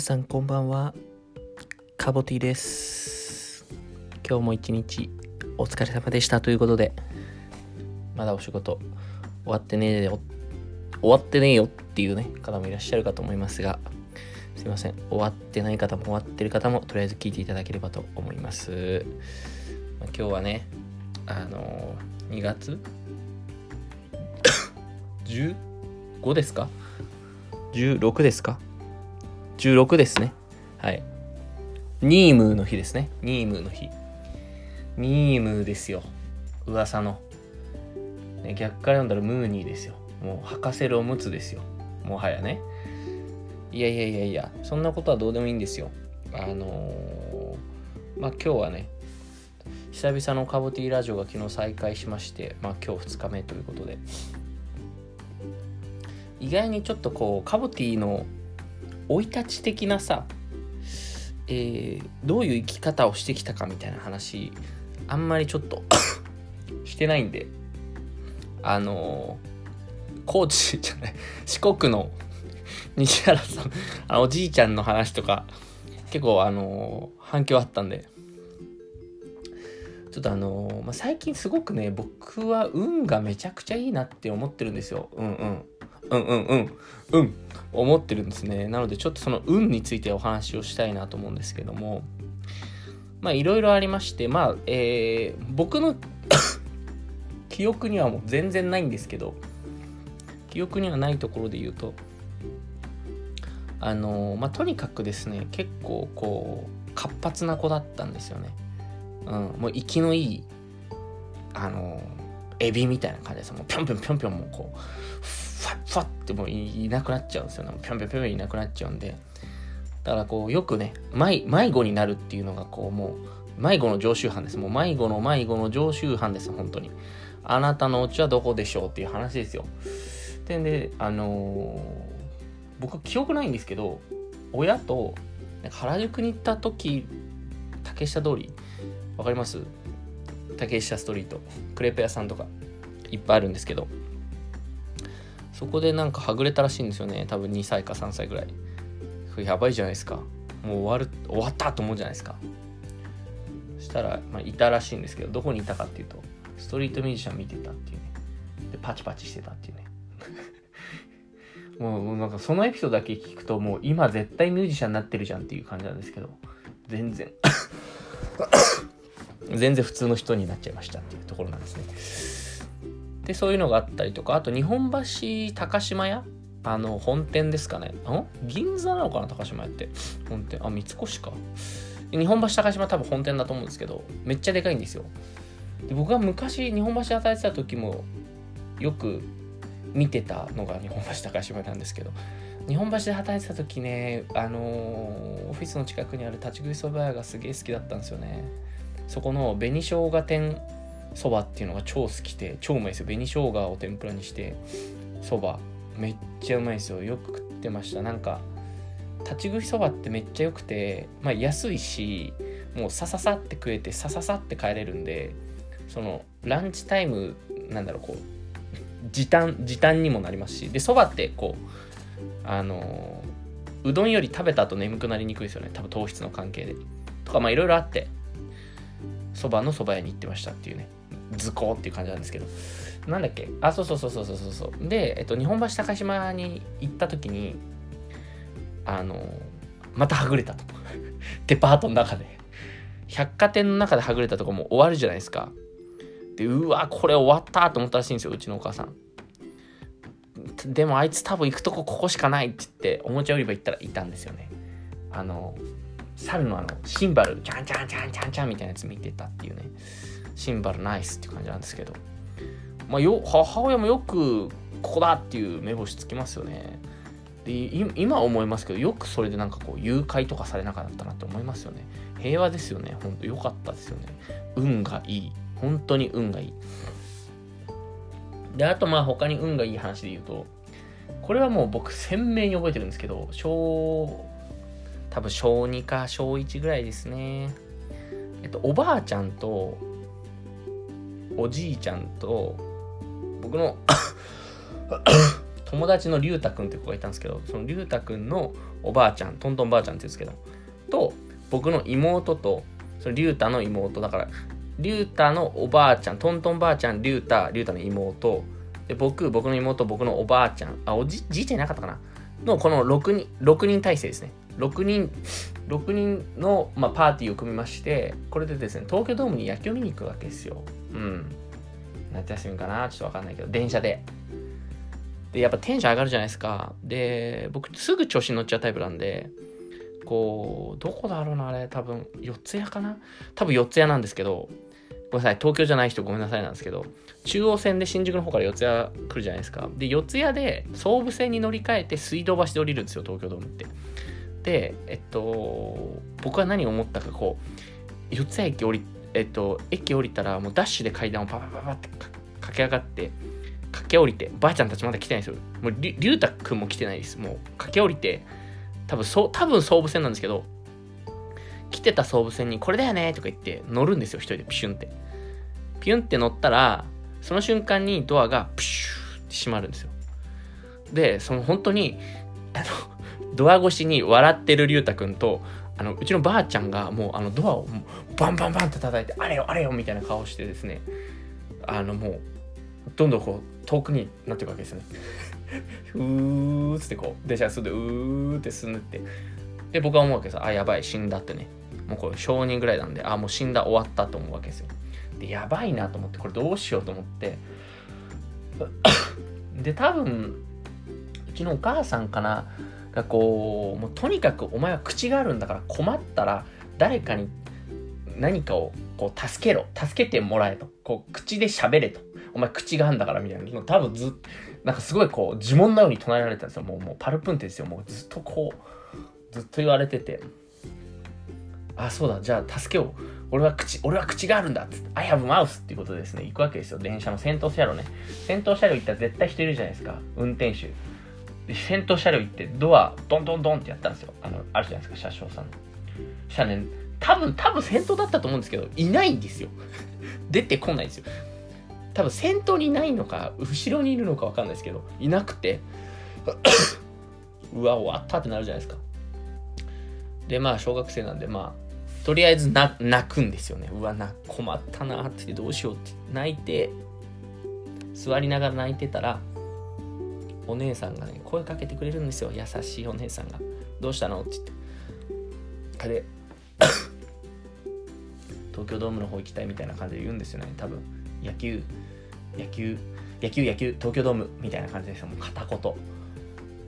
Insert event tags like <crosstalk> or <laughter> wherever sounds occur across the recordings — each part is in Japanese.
皆さんこんばんは。カボティです。今日も一日お疲れ様でしたということでまだお仕事終わってねえよ。終わってねえよっていうね方もいらっしゃるかと思いますがすいません。終わってない方も終わってる方もとりあえず聞いていただければと思います。ま今日はねあの2月15ですか？16ですか？16ですね。はい。ニームーの日ですね。ニームーの日。ニームーですよ。噂の、ね、逆から読んだらムーニーですよ。もう履かせるおむつですよ。もはやね。いやいやいやいや。そんなことはどうでもいいんですよ。あのー、まあ今日はね久々のカボティラジオが昨日再開しましてまあ今日2日目ということで。意外にちょっとこうカボティの生い立ち的なさ、えー、どういう生き方をしてきたかみたいな話あんまりちょっと <coughs> してないんであのー、高知じゃない四国の <laughs> 西原さんあおじいちゃんの話とか結構あのー、反響あったんでちょっとあのー、まあ、最近すごくね僕は運がめちゃくちゃいいなって思ってるんですよ。うんうん。うんうんうん。うん。思ってるんですね。なのでちょっとその運についてお話をしたいなと思うんですけども。まあいろいろありましてまあえー、僕の <coughs> 記憶にはもう全然ないんですけど記憶にはないところで言うとあのまあとにかくですね結構こう活発な子だったんですよね。うん。もう生きのいいあのエビみたいな感じです。もうぴょんぴょんぴょんぴょんもうこうファッファッってもういなくなっちゃうんですよ。ね。ぴょんぴょんぴょんいなくなっちゃうんで。だからこうよくね迷迷子になるっていうのがこうもう迷子の常習犯です。もう迷子の迷子の常習犯です。本当に。あなたのお家はどこでしょうっていう話ですよ。でであのー、僕記憶ないんですけど親と原宿に行った時竹下通りわかります？竹下ストリートクレープ屋さんとかいっぱいあるんですけどそこでなんかはぐれたらしいんですよね。多分2歳か3歳ぐらい。やばいじゃないですか。もう終わる終わったと思うじゃないですか。そしたら、まあ、いたらしいんですけどどこにいたかっていうとストリートミュージシャン見てたっていうね。でパチパチしてたっていうね。もうなんかそのエピソードだけ聞くともう今絶対ミュージシャンになってるじゃんっていう感じなんですけど全然。全然普通の人になっちゃいましたっていうところなんですね。でそういうのがあったりとかあと日本橋高島屋？あの本店ですかね。ん銀座なのかな高島屋って。本店。あ三越か。日本橋高島多分本店だと思うんですけどめっちゃでかいんですよ。で僕が昔日本橋働いてた時もよく見てたのが日本橋高島屋なんですけど日本橋で働いてた時ねあのー、オフィスの近くにある立ち食いそば屋がすげえ好きだったんですよね。そこの紅生姜天そばっていうのが超好きで超うまいですよ。紅生姜を天ぷらにしてそば。めっちゃうまいですよ。よく食ってました。なんか立ち食いそばってめっちゃ良くてまあ安いしもうさささって食えてさささって帰れるんでそのランチタイムなんだろうこう時短時短にもなりますしでそばってこうあのうどんより食べた後眠くなりにくいですよね。多分糖質の関係で。とかまあいろいろあって。そばのそば屋に行ってましたっていうね。図工っていう感じなんですけど。なんだっけ？あそうそうそうそうそうそうで、えっと、日本橋高島に行った時にあのまたはぐれたと。<laughs> デパートの中で。百貨店の中ではぐれたとこも終わるじゃないですか。でうわこれ終わったと思ったらしいんですようちのお母さん。でもあいつ多分行くとこここしかないって言っておもちゃ売り場行ったらいたんですよね。あの猿のあのシンバルチャンチャンチャンチャンチャンみたいなやつ見てたっていうね。シンバルナイスって感じなんですけど。まあ、よ母親もよくここだっていう目星つきますよね。で今思いますけどよくそれでなんかこう誘拐とかされなかったなって思いますよね。平和ですよね。ほんとよかったですよね。運がいい。本当に運がいい。であとまあ他に運がいい話で言うとこれはもう僕鮮明に覚えてるんですけど小多分小2か小1ぐらいですね。えっとおばあちゃんとおじいちゃんと僕の友達のりゅうたくんって子がいたんですけどそのりゅうたくんのおばあちゃんトントンばあちゃんって言うんですけどと僕の妹とそのりゅうたの妹だからりゅうたのおばあちゃんトントンばあちゃんりゅうたりゅうたの妹で僕僕の妹僕のおばあちゃんあおじじいちゃんいなかったかな？のこの6人6人体制ですね。6人6人の、まあ、パーティーを組みましてこれでですね東京ドームに野球を見に行くわけですよ。うん。夏休みかな？ちょっとわかんないけど電車で。でやっぱテンション上がるじゃないですか。で僕すぐ調子に乗っちゃうタイプなんでこうどこだろうなあれ。多分四谷かな？多分四谷なんですけどごめんなさい。東京じゃない人ごめんなさいなんですけど中央線で新宿の方から四谷来るじゃないですか。で四谷で総武線に乗り換えて水道橋で降りるんですよ東京ドームって。えっと僕は何を思ったかこう四ツ谷駅降りえっと駅降りたらもうダッシュで階段をパパパパって駆け上がって駆け下りてばあちゃんたちまだ来てないですよ。もうりゅうたくんも来てないです。もう駆け下りて多分そう多分総武線なんですけど来てた総武線にこれだよねとか言って乗るんですよ一人でピシュンって。ピュンって乗ったらその瞬間にドアがプシューって閉まるんですよ。でその本当にあのドア越しに笑ってる龍太くんとあのうちのばあちゃんがもうあのドアをバンバンバンって叩いてあれよあれよみたいな顔してですねあのもうどんどんこう遠くになっていくわけですね。うーってこう電車が進んでうーって進んでってで僕は思うわけですあやばい死んだってね。もうこれ小人ぐらいなんであもう死んだ終わったと思うわけですよ。でやばいなと思ってこれどうしようと思って。<coughs> で多分うちのお母さんかながこうもうとにかくお前は口があるんだから困ったら誰かに何かをこう助けろ。助けてもらえと。こう口で喋れと。お前口があるんだからみたいな。多分ずなんかすごいこう呪文のように唱えられてたんですよ。もうもうパルプンテですよ。もうずっとこうずっと言われてて。あそうだ。じゃあ助けを。俺は口俺は口があるんだ。っつって。I have mouth っていうことですね行くわけですよ。電車の先頭車両ね。先頭車両行ったら絶対人いるじゃないですか。運転手。先頭車両行ってドアドンドンドンってやったんですよ。あのあるじゃないですか車掌さん。の車ね多分多分先頭だったと思うんですけどいないんですよ。<laughs> 出てこないんですよ。多分先頭にいないのか後ろにいるのか分かんないですけどいなくて。うわ終わったってなるじゃないですか。でまあ小学生なんでまあとりあえず泣くんですよね。うわな困ったなってどうしようって。泣いて座りながら泣いてたらお姉さんがね声かけてくれるんですよ。優しいお姉さんが「どうしたの?」って言って。で <coughs> 東京ドームの方行きたいみたいな感じで言うんですよね。多分。野球。野球。野球野球。東京ドームみたいな感じですもう片言。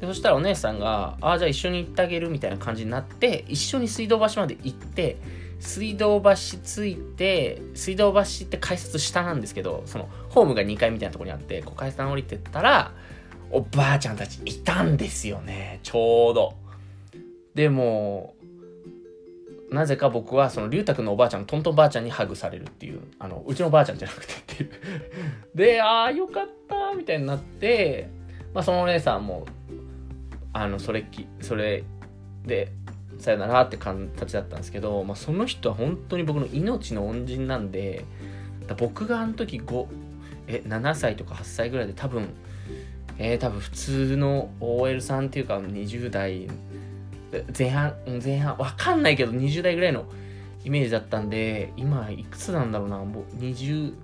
でそしたらお姉さんが「ああじゃあ一緒に行ってあげる」みたいな感じになって一緒に水道橋まで行って水道橋着いて水道橋って改札下なんですけどそのホームが2階みたいなとこにあってこう階段降りてったらおばあちゃんたちいたんですよね。ちょうど。でもなぜか僕はその龍太くんのおばあちゃんトントンばあちゃんにハグされるっていうあのうちのばあちゃんじゃなくてっていう。<laughs> でああよかったみたいになってまあそのお姉さんもあのそれきそれでさよならって形だったんですけど、まあ、その人は本当に僕の命の恩人なんで僕があの時5え7歳とか8歳ぐらいで多分えー、多分普通の OL さんっていうか20代前半前半わかんないけど20代ぐらいのイメージだったんで今いくつなんだろうなもう20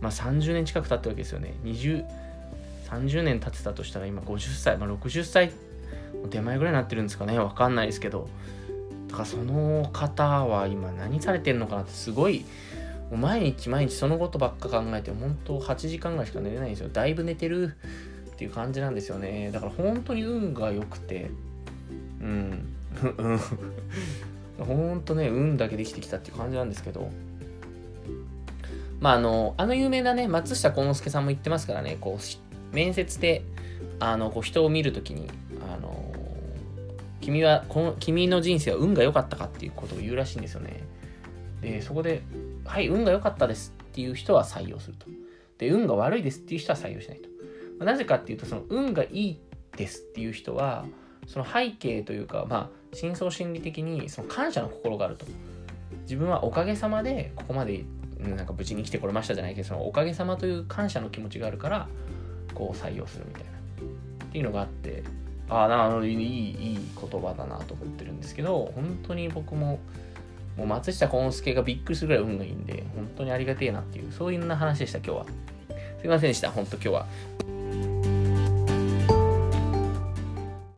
まあ30年近く経ったわけですよね。20 30年経ってたとしたら今50歳、まあ、60歳手前ぐらいになってるんですかね。わかんないですけど。だからその方は今何されてるのかなってすごいもう毎日毎日そのことばっか考えて本当8時間ぐらいしか寝れないんですよ。だいぶ寝てるっていう感じなんですよね。だから本当に運が良くて。うん。本当ね運だけできてきたっていう感じなんですけど。まああのあの有名なね松下幸之助さんも言ってますからね。こう面接であのこう人を見るときにあの君はこの君の人生は運が良かったかっていうことを言うらしいんですよね。でそこではい運が良かったですっていう人は採用すると。で運が悪いですっていう人は採用しないと。なぜかっていうとその運がいいですっていう人はその背景というか、まあ、深層心理的にその感謝の心があると。自分はおかげさまでここまでなんか無事に来てこれましたじゃないけどそのおかげさまという感謝の気持ちがあるから子を採用するみたいな。っていうのがあってああなるいいいい言葉だなと思ってるんですけど本当に僕ももう松下幸之助がびっくりするぐらい運がいいんで本当にありがてえなっていうそういうな話でした今日は。すいませんでした本当今日は。